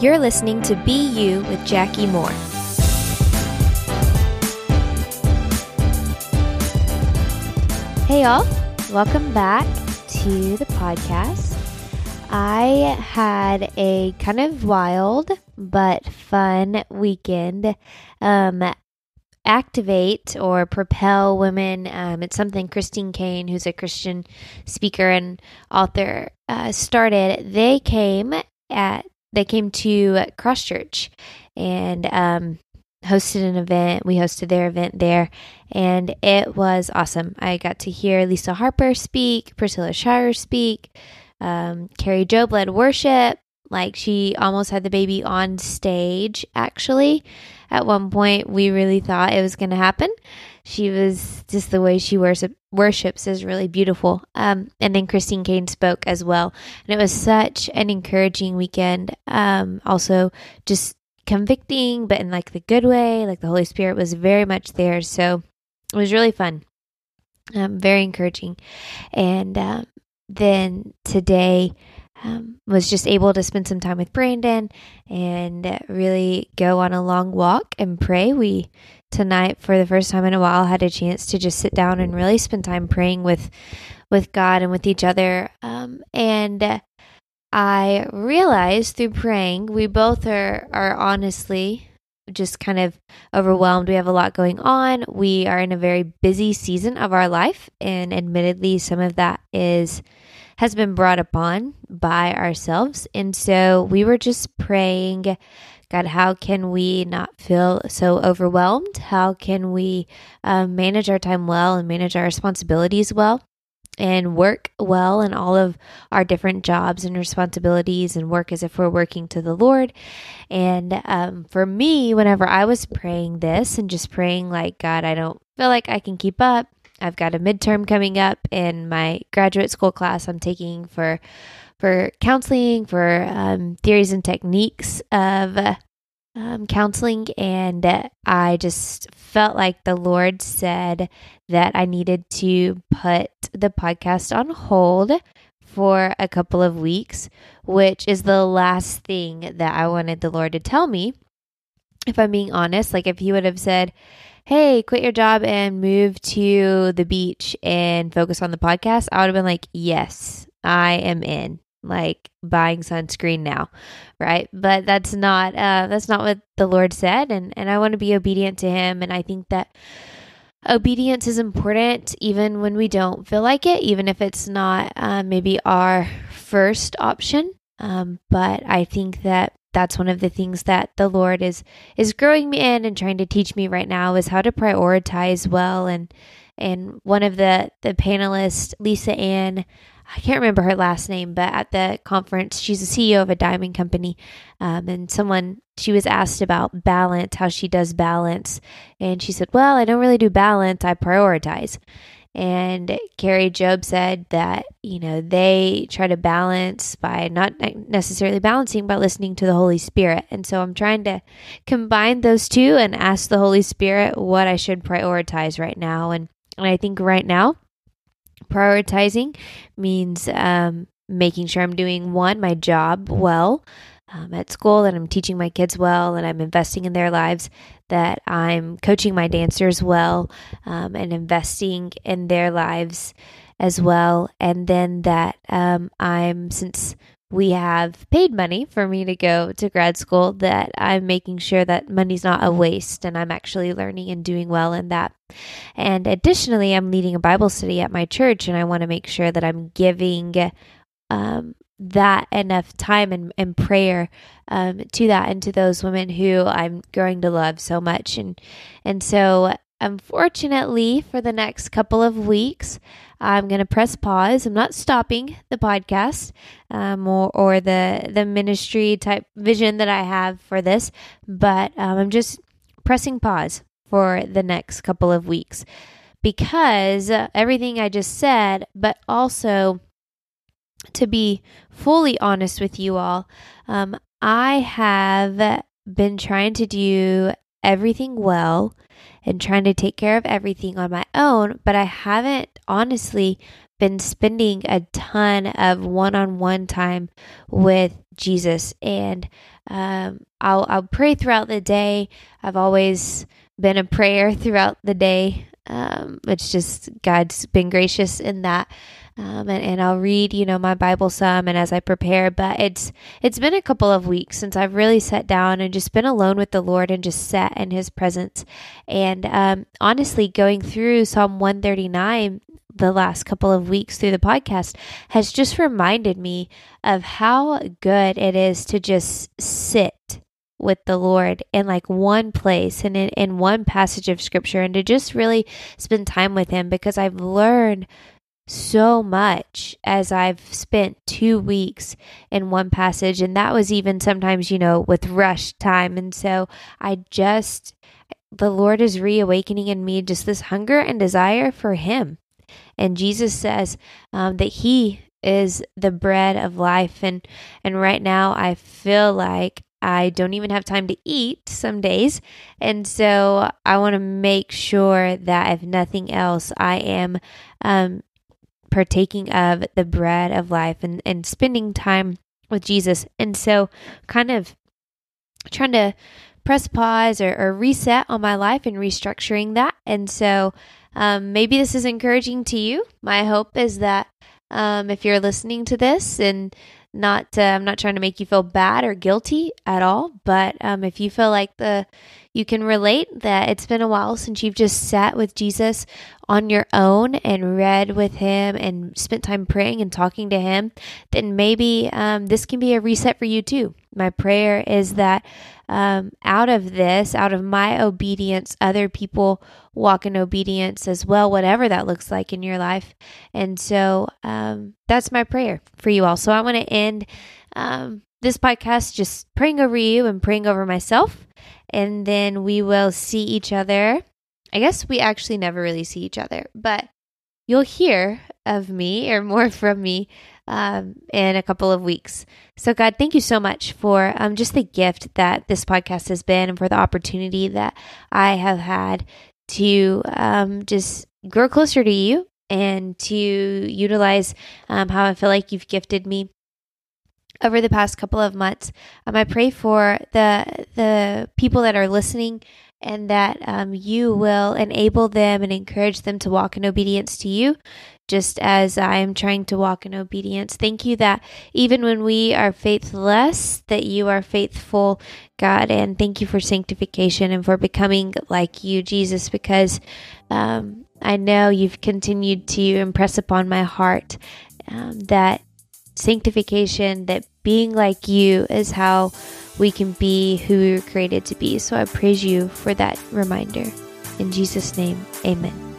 You're listening to Be You with Jackie Moore. Hey, y'all. Welcome back to the podcast. I had a kind of wild but fun weekend. Um, activate or propel women. Um, it's something Christine Caine, who's a Christian speaker and author, uh, started. They came at they came to Cross Church and um, hosted an event. We hosted their event there, and it was awesome. I got to hear Lisa Harper speak, Priscilla Shirer speak, um, Kari Jobe led worship. Like she almost had the baby on stage, actually. At one point, we really thought it was going to happen. She was just the way she worship, worships is really beautiful. Um, and then Christine Caine spoke as well. And it was such an encouraging weekend. Um, also, just convicting, but in like the good way. Like the Holy Spirit was very much there. So it was really fun. Um, very encouraging. And um, then today, um, was just able to spend some time with Brandon and really go on a long walk and pray. We tonight, for the first time in a while, had a chance to just sit down and really spend time praying with with God and with each other. Um, and I realized through praying, we both are are honestly just kind of overwhelmed. We have a lot going on. We are in a very busy season of our life, and admittedly, some of that is has been brought upon by ourselves. And so we were just praying, God, how can we not feel so overwhelmed? How can we um, manage our time well and manage our responsibilities well? And work well in all of our different jobs and responsibilities and work as if we're working to the Lord. And um, for me, whenever I was praying this and just praying, like, God, I don't feel like I can keep up, I've got a midterm coming up in my graduate school class I'm taking for for counseling, for um, theories and techniques of um, counseling, and I just felt like the Lord said that I needed to put the podcast on hold for a couple of weeks, which is the last thing that I wanted the Lord to tell me. If I'm being honest, like if He would have said, hey, quit your job and move to the beach and focus on the podcast, I would have been like, yes, I am in. Like buying sunscreen now, right? But that's not uh, that's not what the Lord said, and and I want to be obedient to Him, and I think that obedience is important even when we don't feel like it, even if it's not uh, maybe our first option. Um, but I think that that's one of the things that the Lord is is growing me in and trying to teach me right now is how to prioritize well and and one of the the panelists Lisa Ann I can't remember her last name, but at the conference, she's the CEO of a diamond company. Um, and someone, she was asked about balance, how she does balance. And she said, Well, I don't really do balance, I prioritize. And Kari Jobe said that, you know, they try to balance by not necessarily balancing, but listening to the Holy Spirit. And so I'm trying to combine those two and ask the Holy Spirit what I should prioritize right now. And, and I think right now, prioritizing means um, making sure I'm doing one, my job well, um, at school, that I'm teaching my kids well, and I'm investing in their lives, that I'm coaching my dancers well, um, and investing in their lives as well. And then that um, I'm, since we have paid money for me to go to grad school, that I'm making sure that money's not a waste and I'm actually learning and doing well in that. And additionally, I'm leading a Bible study at my church, and I want to make sure that I'm giving um, that enough time and, and prayer um, to that and to those women who I'm growing to love so much. And and so unfortunately for the next couple of weeks, I'm going to press pause. I'm not stopping the podcast um, or, or the the ministry type vision that I have for this, but um, I'm just pressing pause for the next couple of weeks because everything I just said, but also to be fully honest with you all, um, I have been trying to do everything well and trying to take care of everything on my own, but I haven't honestly been spending a ton of one-on-one time with Jesus, and um, I'll I'll pray throughout the day. I've always been a prayer throughout the day. Um, it's just God's been gracious in that. Um, and, and I'll read, you know, my Bible some and as I prepare, but it's it's been a couple of weeks since I've really sat down and just been alone with the Lord and just sat in His presence. And um, honestly, going through Psalm 139 the last couple of weeks through the podcast has just reminded me of how good it is to just sit with the Lord in like one place and in, in one passage of scripture and to just really spend time with Him because I've learned so much as I've spent two weeks in one passage. And that was even sometimes, you know, with rush time. And so I just, the Lord is reawakening in me just this hunger and desire for Him. And Jesus says um, that He is the bread of life. And, and right now I feel like I don't even have time to eat some days. And so I want to make sure that if nothing else, I am um, partaking of the bread of life and, and spending time with Jesus. And so, kind of trying to press pause or, or reset on my life and restructuring that. And so, um, maybe this is encouraging to you. My hope is that um, if you're listening to this and not, uh, I'm not trying to make you feel bad or guilty at all, but um, if you feel like the you can relate that it's been a while since you've just sat with Jesus on your own and read with him and spent time praying and talking to him, then maybe um, this can be a reset for you too. My prayer is that um, out of this, out of my obedience, other people walk in obedience as well, whatever that looks like in your life. And so um, that's my prayer for you all. So I want to end um, this podcast just praying over you and praying over myself. And then we will see each other I guess we actually never really see each other, but you'll hear of me or more from me um, in a couple of weeks. So, God, thank you so much for um, just the gift that this podcast has been and for the opportunity that I have had to um, just grow closer to you and to utilize um, how I feel like you've gifted me over the past couple of months. Um, I pray for the the people that are listening and that um, you will enable them and encourage them to walk in obedience to you, just as I am trying to walk in obedience. Thank you that even when we are faithless, that you are faithful, God, and thank you for sanctification and for becoming like you, Jesus, because um, I know you've continued to impress upon my heart um, that sanctification, that being like you is how we can be who we were created to be. So I praise you for that reminder. In Jesus' name, amen.